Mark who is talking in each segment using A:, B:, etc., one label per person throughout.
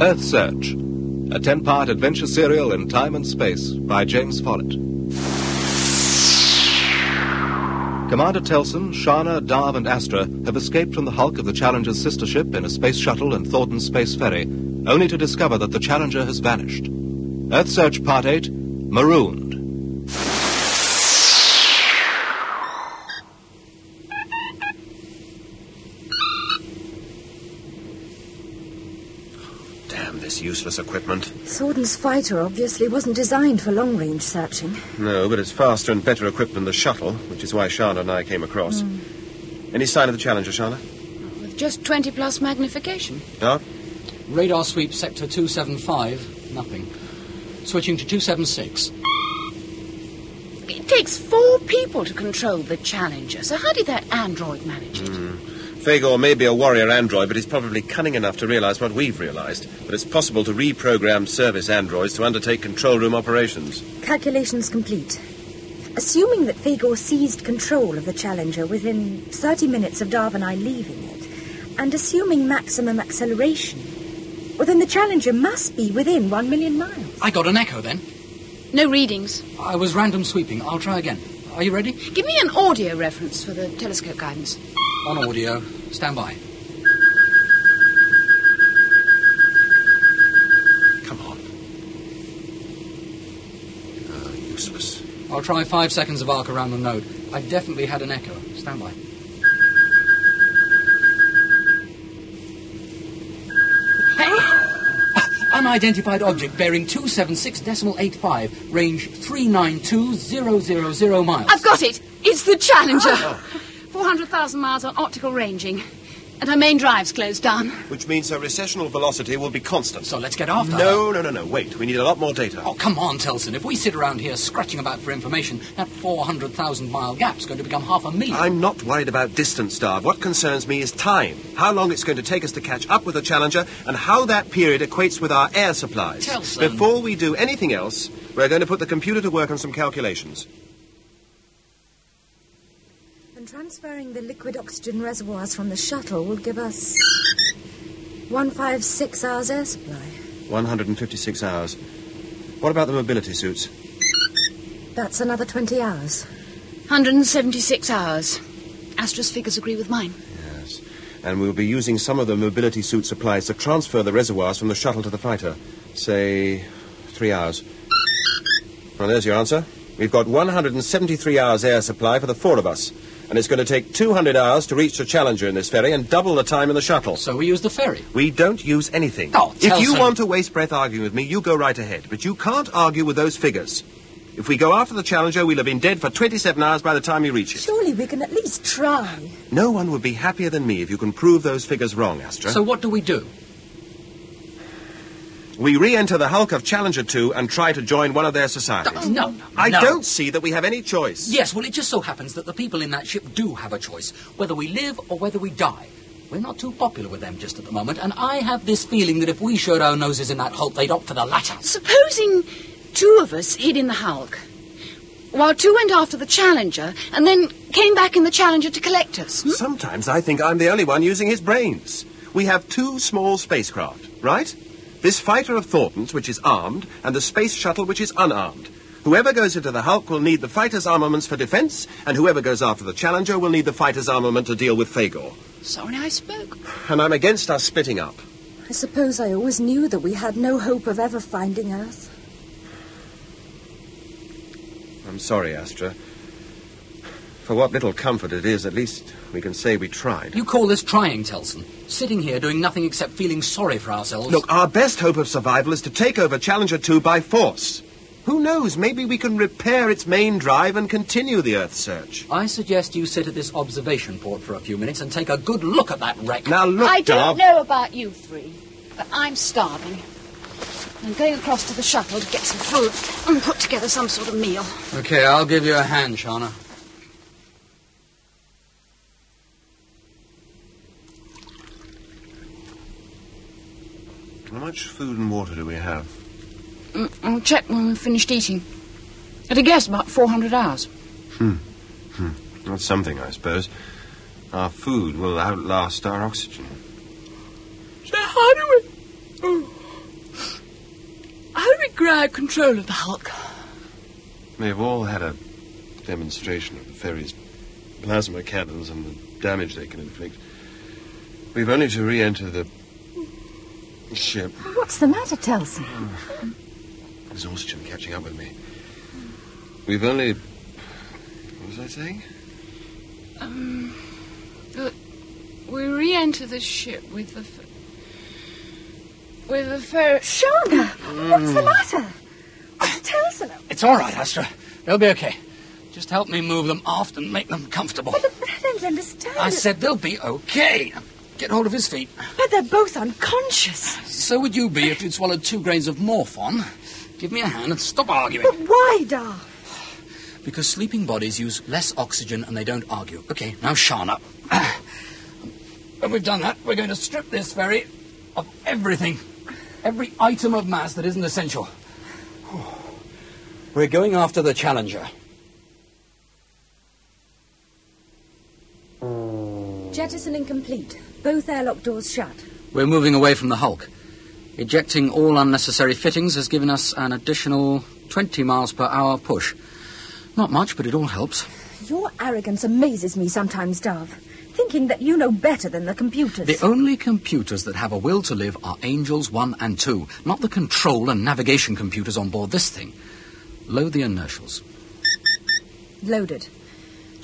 A: Earth Search, a 10 part adventure serial in time and space by James Follett. Commander Telson, Shana, Darv, and Astra have escaped from the hulk of the Challenger's sister ship in a space shuttle and Thornton space ferry, only to discover that the Challenger has vanished. Earth Search Part 8 Marooned.
B: Useless equipment.
C: Thornton's fighter obviously wasn't designed for long range searching.
B: No, but it's faster and better equipped than the shuttle, which is why Shana and I came across. Hmm. Any sign of the Challenger, Shana?
D: With just 20 plus magnification.
B: No?
E: Radar sweep sector 275, nothing. Switching to 276.
D: It takes four people to control the Challenger, so how did that android manage it? Hmm.
B: Fagor may be a warrior android, but he's probably cunning enough to realize what we've realized. That it's possible to reprogram service androids to undertake control room operations.
C: Calculations complete. Assuming that Fagor seized control of the Challenger within 30 minutes of Darv and I leaving it, and assuming maximum acceleration, well, then the Challenger must be within one million miles.
E: I got an echo then.
D: No readings.
E: I was random sweeping. I'll try again. Are you ready?
D: Give me an audio reference for the telescope guidance.
E: On audio. Stand by.
B: Come on. Ah, useless.
E: I'll try five seconds of arc around the node. I definitely had an echo. Stand by. Unidentified object bearing 276.85, range 392000 miles.
D: I've got it! It's the Challenger! 400,000 miles on optical ranging. And her main drive's closed down.
B: Which means her recessional velocity will be constant.
E: So let's get after her.
B: No, no, no, no. Wait. We need a lot more data.
E: Oh, come on, Telson. If we sit around here scratching about for information, that 400,000 mile gap's going to become half a million.
B: I'm not worried about distance, Darv. What concerns me is time. How long it's going to take us to catch up with the Challenger, and how that period equates with our air supplies.
E: Telson.
B: Before we do anything else, we're going to put the computer to work on some calculations.
C: And transferring the liquid oxygen reservoirs from the shuttle will give us 156 hours air supply.
B: 156 hours. What about the mobility suits?
C: That's another 20 hours.
D: 176 hours. Astra's figures agree with mine.
B: Yes. And we'll be using some of the mobility suit supplies to transfer the reservoirs from the shuttle to the fighter. Say, three hours. Well, there's your answer. We've got 173 hours air supply for the four of us. And it's going to take 200 hours to reach the Challenger in this ferry and double the time in the shuttle.
E: So we use the ferry.
B: We don't use anything.
E: Oh,
B: if you
E: Telson.
B: want to waste breath arguing with me, you go right ahead. But you can't argue with those figures. If we go after the Challenger, we'll have been dead for 27 hours by the time we reach it.
C: Surely we can at least try.
B: No one would be happier than me if you can prove those figures wrong, Astra.
E: So what do we do?
B: We re-enter the hulk of Challenger 2 and try to join one of their societies.
E: No, no,
B: I
E: no.
B: don't see that we have any choice.
E: Yes, well, it just so happens that the people in that ship do have a choice, whether we live or whether we die. We're not too popular with them just at the moment, and I have this feeling that if we showed our noses in that hulk, they'd opt for the latter.
D: Supposing two of us hid in the Hulk, while two went after the Challenger, and then came back in the Challenger to collect us. hmm?
B: Sometimes I think I'm the only one using his brains. We have two small spacecraft, right? This fighter of Thornton's, which is armed, and the space shuttle, which is unarmed. Whoever goes into the Hulk will need the fighter's armaments for defense, and whoever goes after the Challenger will need the fighter's armament to deal with Fagor.
D: Sorry I spoke.
B: And I'm against us splitting up.
C: I suppose I always knew that we had no hope of ever finding Earth.
B: I'm sorry, Astra. For what little comfort it is, at least we can say we tried.
E: You call this trying, Telson? Sitting here doing nothing except feeling sorry for ourselves?
B: Look, our best hope of survival is to take over Challenger 2 by force. Who knows? Maybe we can repair its main drive and continue the Earth search.
E: I suggest you sit at this observation port for a few minutes and take a good look at that wreck.
B: Now look,
D: I
B: Darv.
D: don't know about you three, but I'm starving. I'm going across to the shuttle to get some food and put together some sort of meal.
E: Okay, I'll give you a hand,
B: Shana. Much food and water do we have?
D: Mm, I'll check when we've finished eating. At a guess, about 400 hours. Hmm. hmm.
B: That's something, I suppose. Our food will outlast our oxygen.
D: So how do we... oh. How do we grab control of the Hulk?
B: They've all had a demonstration of the ferry's plasma cannons and the damage they can inflict. We've only to re-enter the ship.
C: What's the matter, Telson?
B: Exhaustion catching up with me. We've only... What was I saying?
D: Um, uh, we re-enter the ship with the... F- with the ferry...
C: Shana, what's the matter? Oh, Telson,
E: It's all right, Astra. They'll be okay. Just help me move them aft and make them comfortable.
C: but I don't understand.
E: I said they'll be okay. Get hold of his feet.
C: But they're both unconscious.
E: So would you be if you'd swallowed two grains of morphon. Give me a hand and stop arguing.
C: But why, Darv?
E: Because sleeping bodies use less oxygen and they don't argue. Okay, now Shana. When we've done that, we're going to strip this ferry of everything. Every item of mass that isn't essential. We're going after the Challenger.
C: Jettisoning incomplete. Both airlock doors shut.
E: We're moving away from the Hulk. Ejecting all unnecessary fittings has given us an additional 20 miles per hour push. Not much, but it all helps.
C: Your arrogance amazes me sometimes, Darv. Thinking that you know better than the computers.
E: The only computers that have a will to live are Angels 1 and 2, not the control and navigation computers on board this thing. Load the inertials.
C: Loaded.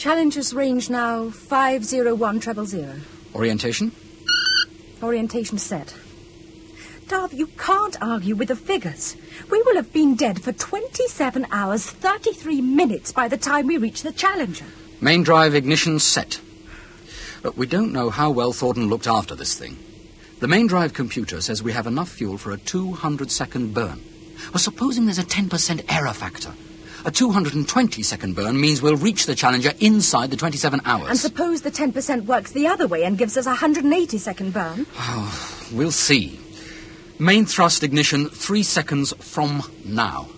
C: Challenger's range now 501 treble zero.
E: Orientation?
C: Orientation set. Darv, you can't argue with the figures. We will have been dead for 27 hours, 33 minutes by the time we reach the Challenger.
E: Main drive ignition set. But we don't know how well Thornton looked after this thing. The main drive computer says we have enough fuel for a 200 second burn. Well, supposing there's a 10% error factor. A 220 second burn means we'll reach the Challenger inside the 27 hours.
C: And suppose the 10% works the other way and gives us a 180 second burn.
E: Oh, we'll see. Main thrust ignition three seconds from now.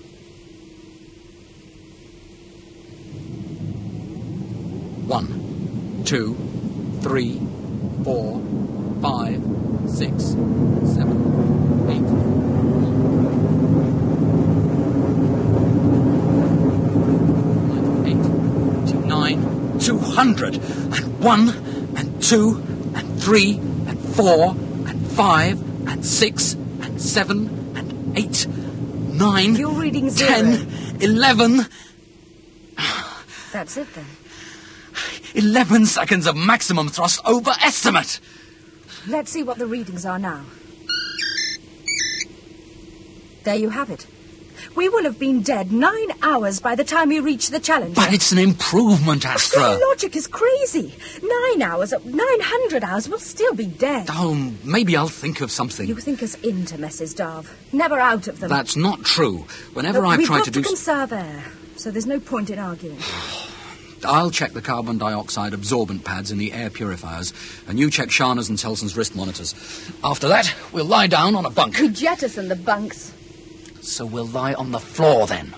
E: One, two, three, four, five, six, seven, eight. nine, Eight, two, nine, two hundred, and one, and two, and three, and four, and five, and six, and seven, and eight, nine,
C: You're reading zero.
E: ten, eleven,
C: That's it then.
E: eleven seconds of maximum thrust over estimate.
C: Let's see what the readings are now. There you have it. We will have been dead nine hours by the time we reach the Challenger.
E: But it's an improvement, Astra.
C: Your logic is crazy. Nine hours, uh, nine hundred hours, we'll still be dead.
E: Oh, maybe I'll think of something.
C: You think us into messes, Darv. Never out of them.
E: That's not true. Whenever
C: Look,
E: I've
C: we've
E: tried
C: got
E: to
C: to
E: do... s-
C: conserve air, so there's no point in arguing.
E: I'll check the carbon dioxide absorbent pads in the air purifiers, and you check Shana's and Telson's wrist monitors. After that, we'll lie down on a bunk.
C: We jettison the bunks.
E: So we'll lie on the floor then.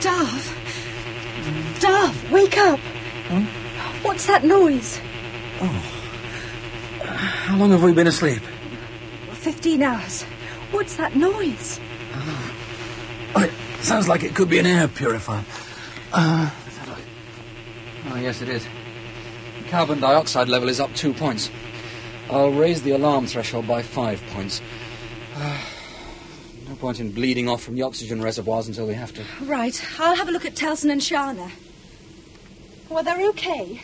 C: Darv! Darv, wake up! What's that? that noise?
E: How long have we been asleep?
C: Fifteen hours. What's that noise?
E: Oh, it sounds like it could be an air purifier. Uh, let's have a look. Oh, yes, it is. The carbon dioxide level is up two points. I'll raise the alarm threshold by five points. No point in bleeding off from the oxygen reservoirs until we have to.
C: Right. I'll have a look at Telson and Shana. Well, they're okay.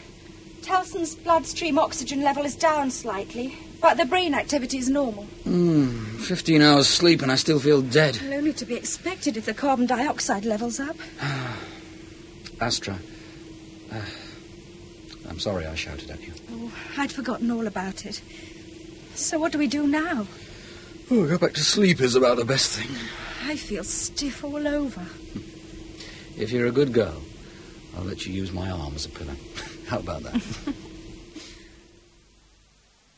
C: Telson's bloodstream oxygen level is down slightly, but the brain activity is normal.
E: Hmm, 15 hours sleep and I still feel dead.
C: Well, only to be expected if the carbon dioxide level's up.
E: Astra. Uh, I'm sorry I shouted at you.
C: Oh, I'd forgotten all about it. So what do we do now?
E: Oh, go back to sleep is about the best thing.
C: I feel stiff all over.
E: If you're a good girl, I'll let you use my arm as a pillow. How about that?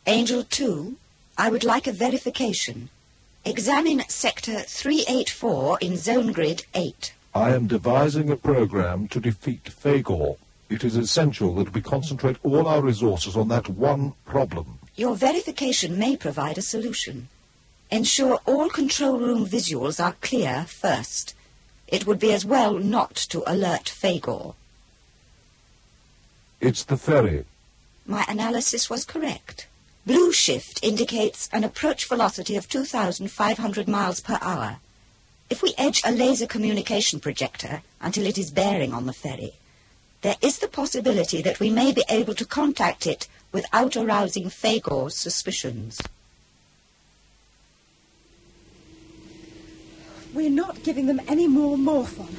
F: Angel 2, I would like a verification. Examine Sector 384 in Zone Grid 8.
G: I am devising a program to defeat Fagor. It is essential that we concentrate all our resources on that one problem.
F: Your verification may provide a solution. Ensure all control room visuals are clear first. It would be as well not to alert Fagor.
G: It's the ferry.
F: My analysis was correct. Blue shift indicates an approach velocity of 2,500 miles per hour. If we edge a laser communication projector until it is bearing on the ferry, there is the possibility that we may be able to contact it without arousing Fagor's suspicions.
C: We're not giving them any more morphon.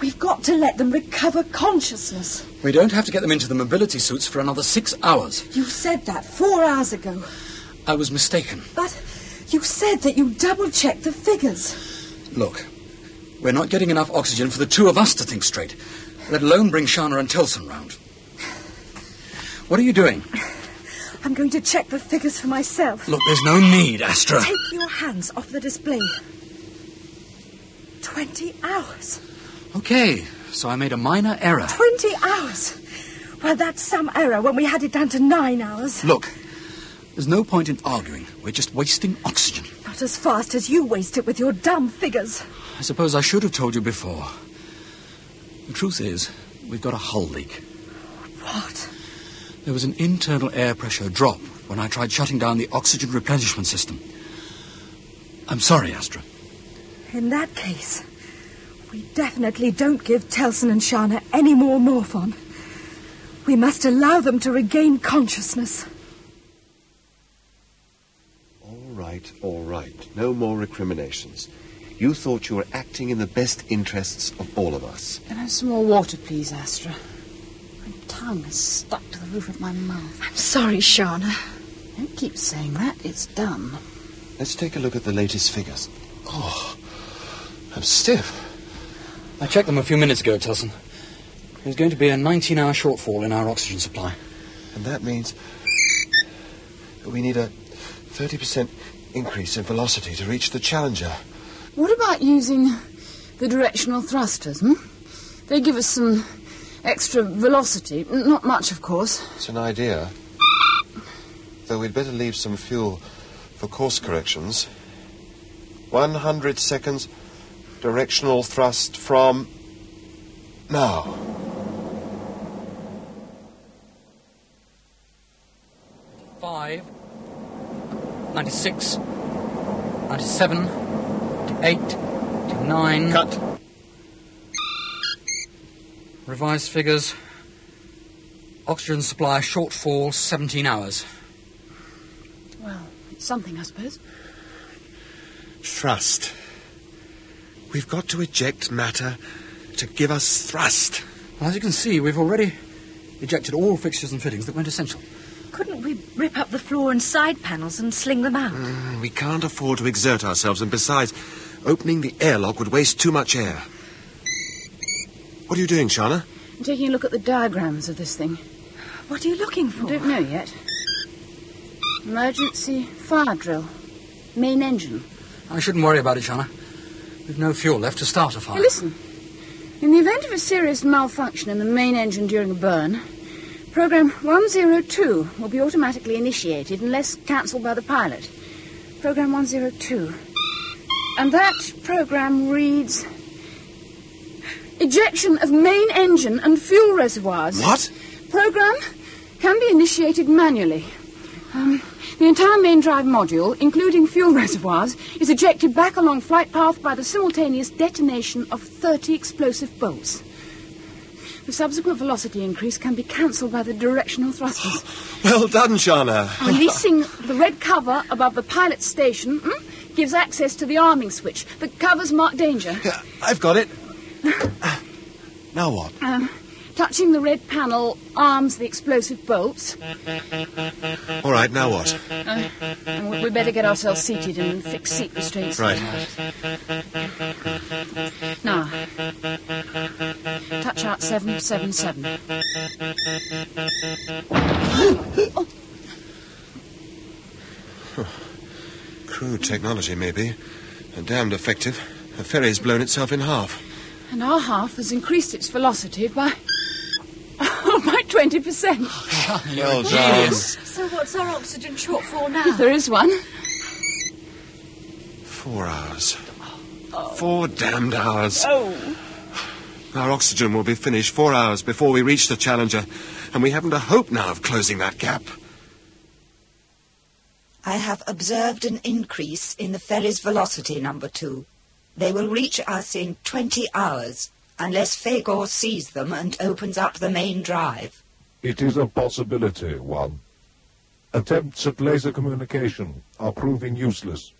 C: We've got to let them recover consciousness.
E: we don't have to get them into the mobility suits for another six hours.
C: You said that four hours ago.
E: I was mistaken.
C: But you said that you double checked the figures.
E: Look, we're not getting enough oxygen for the two of us to think straight, let alone bring Shana and Telson round. What are you doing?
C: I'm going to check the figures for myself.
E: Look, there's no need, Astra.
C: Take your hands off the display. Twenty hours.
E: Okay, so I made a minor error.
C: Twenty hours. Well, that's some error when we had it down to nine hours.
E: Look, there's no point in arguing. We're just wasting oxygen.
C: Not as fast as you waste it with your dumb figures.
E: I suppose I should have told you before. The truth is, we've got a hull leak.
C: What?
E: There was an internal air pressure drop when I tried shutting down the oxygen replenishment system. I'm sorry, Astra.
C: In that case, we definitely don't give Telson and Shana any more morphon. We must allow them to regain consciousness.
B: All right, all right. No more recriminations. You thought you were acting in the best interests of all of us.
D: Can I have some more water, please, Astra? My tongue is stuck to the roof of my mouth.
C: I'm sorry, Shana.
D: Don't keep saying that. It's done.
B: Let's take a look at the latest figures. Oh, I'm stiff.
E: I checked them a few minutes ago, Telson. There's going to be a 19 hour shortfall in our oxygen supply.
B: And that means that we need a 30% increase in velocity to reach the Challenger.
D: What about using the directional thrusters, hmm? They give us some extra velocity. Not much, of course.
B: It's an idea. Though we'd better leave some fuel for course corrections. 100 seconds directional thrust from now.
E: Five, 96, 97, 98, 99.
B: Cut.
E: Revised figures. Oxygen supply shortfall 17 hours.
D: Well, it's something, I suppose.
B: Thrust. We've got to eject matter to give us thrust.
E: Well, as you can see, we've already ejected all fixtures and fittings that weren't essential.
C: Couldn't we rip up the floor and side panels and sling them out?
B: Mm, We can't afford to exert ourselves, and besides, opening the airlock would waste too much air. What are you doing, Shana?
D: I'm taking a look at the diagrams of this thing.
C: What are you looking for?
D: I don't know yet. Emergency fire drill. Main engine.
E: I shouldn't worry about it, Shana. We've no fuel left to start a fire.
D: Hey, listen. In the event of a serious malfunction in the main engine during a burn, Program 102 will be automatically initiated unless cancelled by the pilot. Program 102. And that program reads Ejection of main engine and fuel reservoirs.
B: What?
D: Program can be initiated manually. Um, the entire main drive module, including fuel reservoirs, is ejected back along flight path by the simultaneous detonation of 30 explosive bolts. The subsequent velocity increase can be cancelled by the directional thrusters.
B: Well done, Shana.
D: Releasing the red cover above the pilot station hmm, gives access to the arming switch. The cover's marked danger.
B: Yeah, I've got it. now what?
D: Um, touching the red panel arms the explosive bolts.
B: All right, now what?
D: Uh, and we- we better get ourselves seated and fix seat restraints.
B: Right.
D: Now, touch out 777.
B: Crude technology, maybe. And damned effective. The ferry's blown itself in half.
D: And our half has increased its velocity by. Oh, by 20%.
B: Well done.
C: So what's our oxygen shortfall now?
D: If there is one.
B: Four hours. Four damned hours.
D: Oh.
B: Our oxygen will be finished four hours before we reach the Challenger, and we haven't a hope now of closing that gap.
F: I have observed an increase in the ferry's velocity, number two. They will reach us in 20 hours, unless Fagor sees them and opens up the main drive.
G: It is a possibility, one. Attempts at laser communication are proving useless.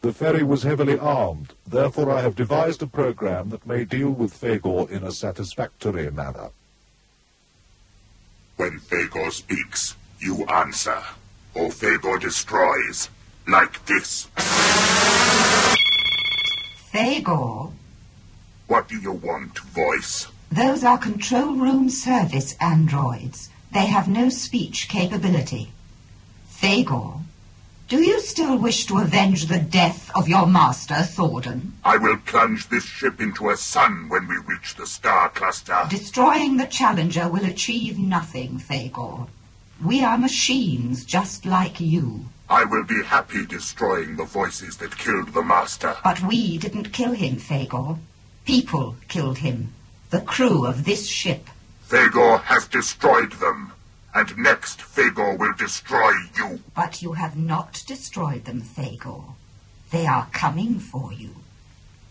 G: The ferry was heavily armed, therefore I have devised a program that may deal with Fagor in a satisfactory manner.
H: When Fagor speaks, you answer, or Fagor destroys, like this.
F: Fagor?
H: What do you want, voice?
F: Those are control room service androids. They have no speech capability. Fagor, do you still wish to avenge the death of your master, Thordan?
H: I will plunge this ship into a sun when we reach the star cluster.
F: Destroying the Challenger will achieve nothing, Fagor. We are machines just like you.
H: I will be happy destroying the voices that killed the master.
F: But we didn't kill him, Fagor. People killed him. The crew of this ship.
H: Fagor has destroyed them. And next, Fagor will destroy you.
F: But you have not destroyed them, Fagor. They are coming for you.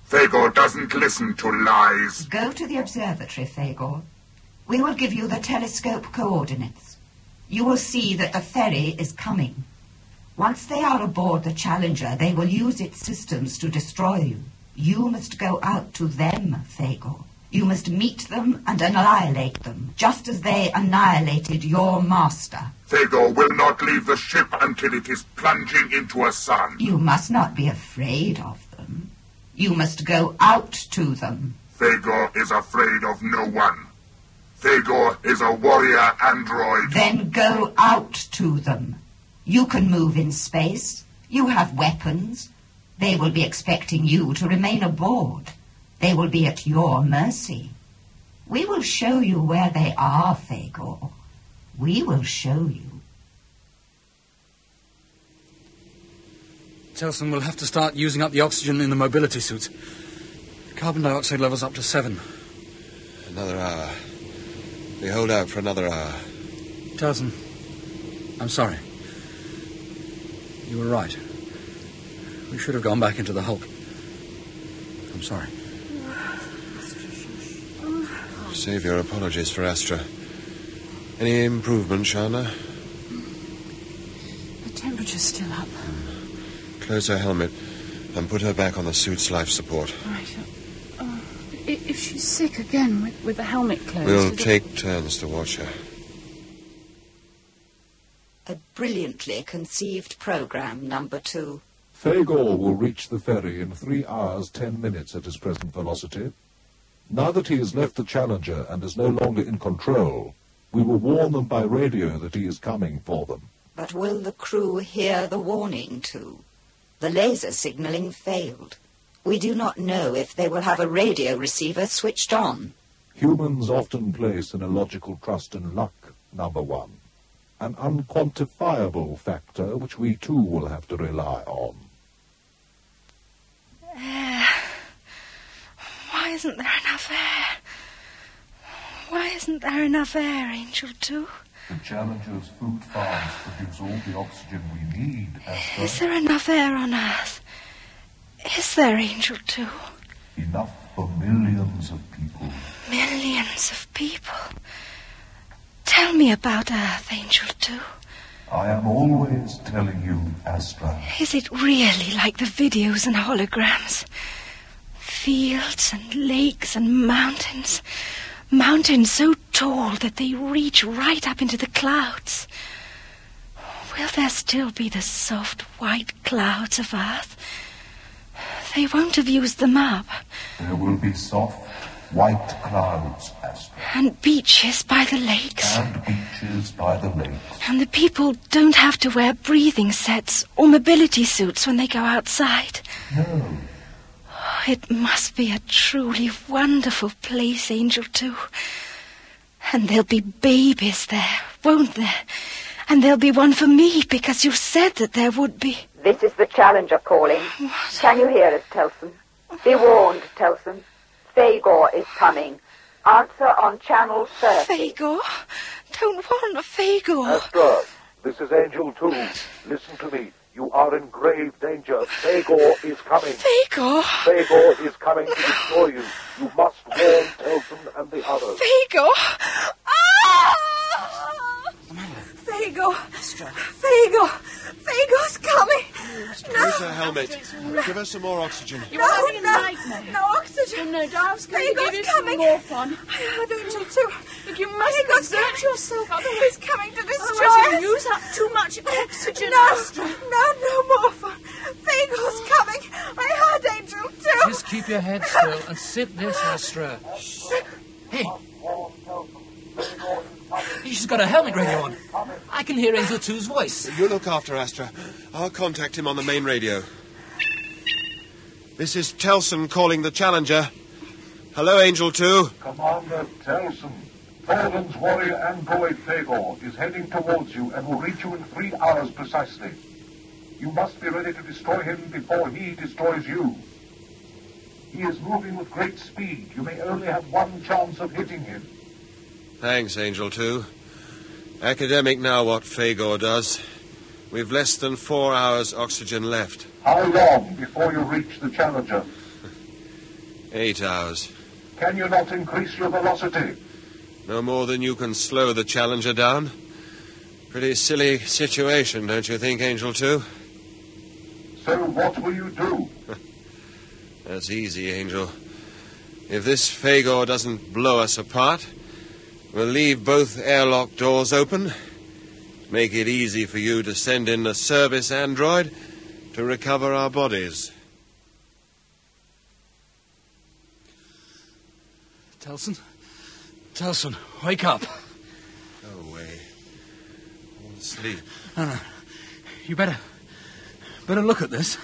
H: Fagor doesn't listen to lies.
F: Go to the observatory, Fagor. We will give you the telescope coordinates. You will see that the ferry is coming. Once they are aboard the Challenger, they will use its systems to destroy you. You must go out to them, Fagor. You must meet them and annihilate them, just as they annihilated your master.
H: Fagor will not leave the ship until it is plunging into a sun.
F: You must not be afraid of them. You must go out to them.
H: Fagor is afraid of no one. Fagor is a warrior android.
F: Then go out to them. You can move in space. You have weapons. They will be expecting you to remain aboard. They will be at your mercy. We will show you where they are, Fagor. We will show you.
E: Telson will have to start using up the oxygen in the mobility suits. Carbon dioxide levels up to seven.
B: Another hour. We hold out for another hour.
E: Telson, I'm sorry. You were right. We should have gone back into the Hulk. I'm sorry.
B: Save your apologies for Astra. Any improvement, Shana?
D: The temperature's still up.
B: Close her helmet and put her back on the suit's life support.
D: Right. Uh, uh, if she's sick again with, with the helmet closed.
B: We'll
D: is it-
B: take turns to watch her.
F: A brilliantly conceived program, number two.
G: Fagor will reach the ferry in three hours, ten minutes at his present velocity. Now that he has left the Challenger and is no longer in control, we will warn them by radio that he is coming for them.
F: But will the crew hear the warning too? The laser signaling failed. We do not know if they will have a radio receiver switched on.
G: Humans often place an illogical trust in luck. number one. An unquantifiable factor which we too will have to rely on.
I: Air. Why isn't there enough air? Why isn't there enough air, Angel 2?
G: The Challenger's food farms produce all the oxygen we need, Astra.
I: Is there enough air on Earth? Is there, Angel 2?
G: Enough for millions of people.
I: Millions of people. Tell me about Earth, Angel 2.
G: I am always telling you, Astra.
I: Is it really like the videos and holograms? Fields and lakes and mountains. Mountains so tall that they reach right up into the clouds. Will there still be the soft white clouds of Earth? They won't have used them up.
G: There will be soft, white clouds, Astra.
I: And beaches by the lakes.
G: And beaches by the lakes.
I: And the people don't have to wear breathing sets or mobility suits when they go outside.
G: No.
I: Oh, it must be a truly wonderful place, Angel 2. And there'll be babies there, won't there? And there'll be one for me because you said that there would be.
F: This is the Challenger calling. What? Can you hear us, Telson? Be warned, Telson. Fagor is coming. Answer on channel 30.
I: Fagor? Don't want a Fagor.
G: Astra, this is Angel 2. Listen to me. You are in grave danger. Fagor is coming.
I: Fagor?
G: Fagor is coming to destroy you. You must warn Telson and the others.
I: Fagor? Ah! Fagor! Fagor! Fagor's coming!
B: Use her helmet. Give her some more oxygen.
D: You
I: No,
D: are having a
I: no,
D: nightmare.
I: no oxygen.
D: No, Darv's going to
I: Fagor's
D: give you
I: coming.
D: some more.
I: I heard Angel 2.
D: But you must
I: Fagor's
D: exert
I: coming.
D: yourself, otherwise
I: He's coming to destroy
D: otherwise
I: us.
D: you use up too much oxygen.
I: No,
D: Astra.
I: no, no more fun. Fagor's oh. coming. I heard Angel 2.
E: Just keep your head still and sit this, Astra. Hey. She's got a helmet radio on. I can hear Angel 2's voice.
B: You look after Astra. I'll contact him on the main radio. This is Telson calling the Challenger. Hello, Angel 2.
G: Commander Telson, Thorland's warrior android Fagor is heading towards you and will reach you in three hours precisely. You must be ready to destroy him before he destroys you. He is moving with great speed. You may only have one chance of hitting him.
B: Thanks, Angel 2. Academic now what Fagor does. We've less than four hours oxygen left.
G: How long before you reach the Challenger?
B: Eight hours.
G: Can you not increase your velocity?
B: No more than you can slow the Challenger down. Pretty silly situation, don't you think, Angel 2?
G: So what will you do?
B: That's easy, Angel. If this Fagor doesn't blow us apart, we'll leave both airlock doors open, make it easy for you to send in a service android to recover our bodies.
E: Telson? Telson, wake up.
B: Go away. I sleep.
E: No, no. You better. better look at this.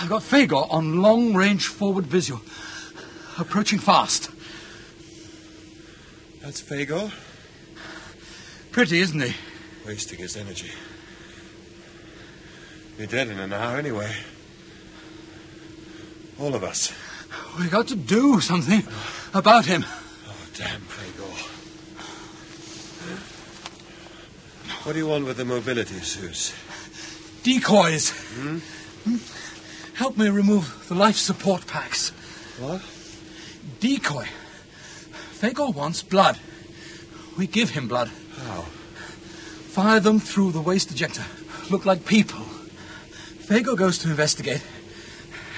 E: I've got Fagor on long range forward visual. Approaching fast.
B: That's Fagor?
E: Pretty, isn't he?
B: Wasting his energy. Be dead in an hour anyway. All of us.
E: We've got to do something about him.
B: Oh, damn Fagor. What do you want with the mobility suits?
E: Decoys. Hmm? Help me remove the life support packs.
B: What?
E: Decoy. Fagor wants blood. We give him blood.
B: How?
E: Fire them through the waste ejector. Look like people. Fagor goes to investigate.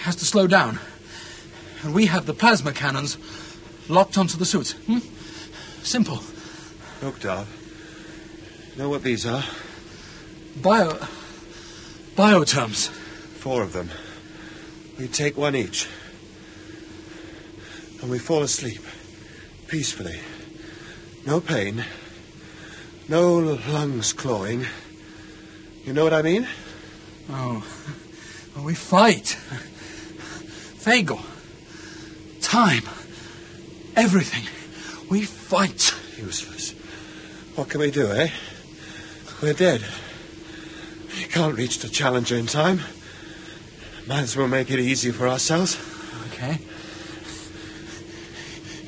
E: Has to slow down. And we have the plasma cannons locked onto the suits. Hmm? Simple.
B: Look, Darv. Know what these are?
E: Bio. Bioterms.
B: Four of them. We take one each. And we fall asleep. Peacefully. No pain. No lungs clawing. You know what I mean?
E: Oh. Well, we fight. Fagor. Time. Everything. We fight.
B: Useless. What can we do, eh? We're dead. We can't reach the Challenger in time. Might as well make it easy for ourselves.
E: Okay.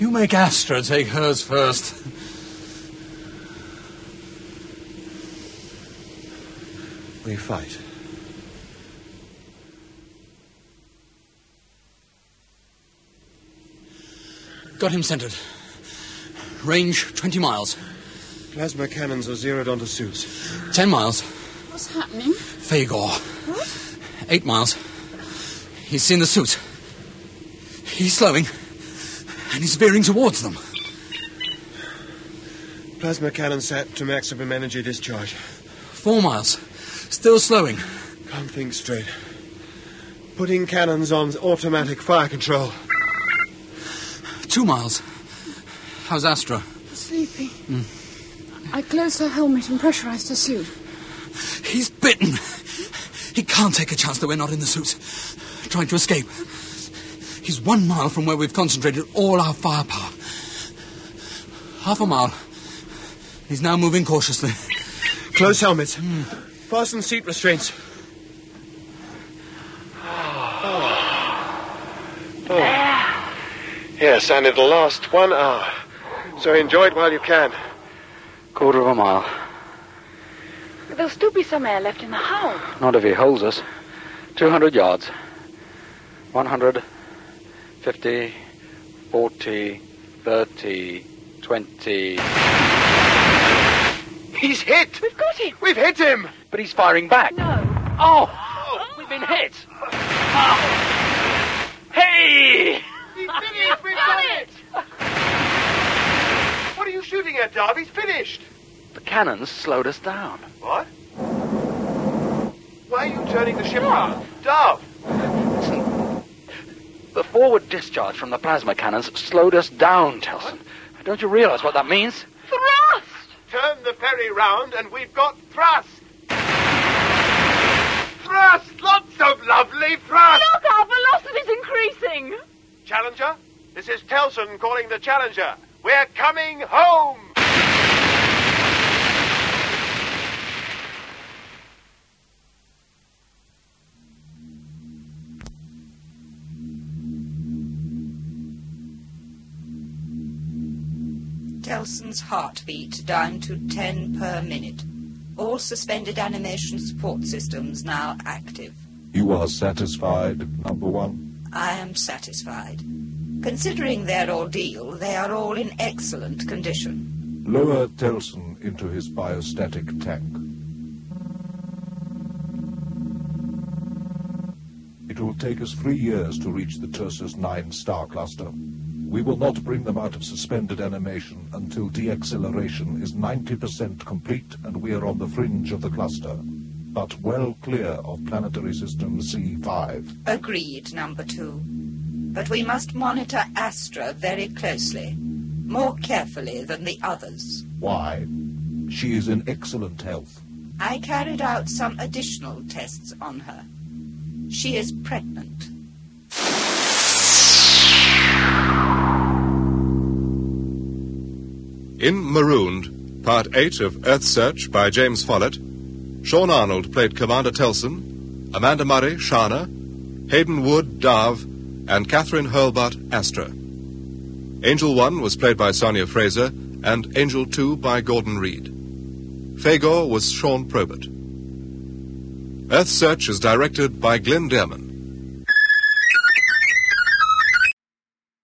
E: You make Astra take hers first.
B: We fight.
E: Got him centered. Range 20 miles.
B: Plasma cannons are zeroed onto suits.
E: 10 miles.
D: What's happening?
E: Fagor.
D: What?
E: Eight miles. He's seen the suits. He's slowing. And he's veering towards them.
B: Plasma cannon set to maximum energy discharge.
E: Four miles. Still slowing.
B: Can't think straight. Putting cannons on automatic fire control.
E: Two miles. How's Astra?
D: Sleepy. Hmm. I closed her helmet and pressurized her suit.
E: He's bitten. He can't take a chance that we're not in the suits. Trying to escape. He's one mile from where we've concentrated all our firepower. Half a mile. He's now moving cautiously.
B: Close helmets. Fasten seat restraints. Oh. oh. Yes, and it'll last one hour. So enjoy it while you can.
E: Quarter of a mile.
D: There'll still be some air left in the hull.
E: Not if he holds us. 200 yards. 100, 50, 40, 30, 20.
B: He's hit!
D: We've got him.
B: We've hit him!
E: But he's firing back.
D: No.
E: Oh! We've been hit! Oh. Hey!
B: He's finished! We've done it! What are you shooting at, Darv? He's finished!
E: The cannons slowed us down.
B: What? Why are you turning the ship around? Darv!
E: Listen. The forward discharge from the plasma cannons slowed us down, Telson. Don't you realize what that means?
D: Thrust!
B: Turn the ferry round and we've got thrust! Thrust! Lots of lovely thrust!
D: Look, our velocity's increasing.
B: Challenger, this is Telson calling the Challenger. We're coming home!
F: Telson's heartbeat down to 10 per minute. All suspended animation support systems now active.
G: You are satisfied, number one?
F: I am satisfied. Considering their ordeal, they are all in excellent condition.
G: Lower Telson into his biostatic tank. It will take us three years to reach the Tursus 9 star cluster. We will not bring them out of suspended animation until deacceleration is 90% complete and we are on the fringe of the cluster, but well clear of planetary system C5.
F: Agreed, number two. But we must monitor Astra very closely. More carefully than the others.
G: Why? She is in excellent health.
F: I carried out some additional tests on her. She is pregnant.
A: In Marooned, Part 8 of Earth Search by James Follett, Sean Arnold played Commander Telson, Amanda Murray, Shana, Haydn Wood, Darv, and Catherine Hurlbut, Astra. Angel 1 was played by Sonia Fraser, and Angel 2 by Gordon Reid. Fagor was Sion Probert. Earth Search is directed by Glyn Dearman.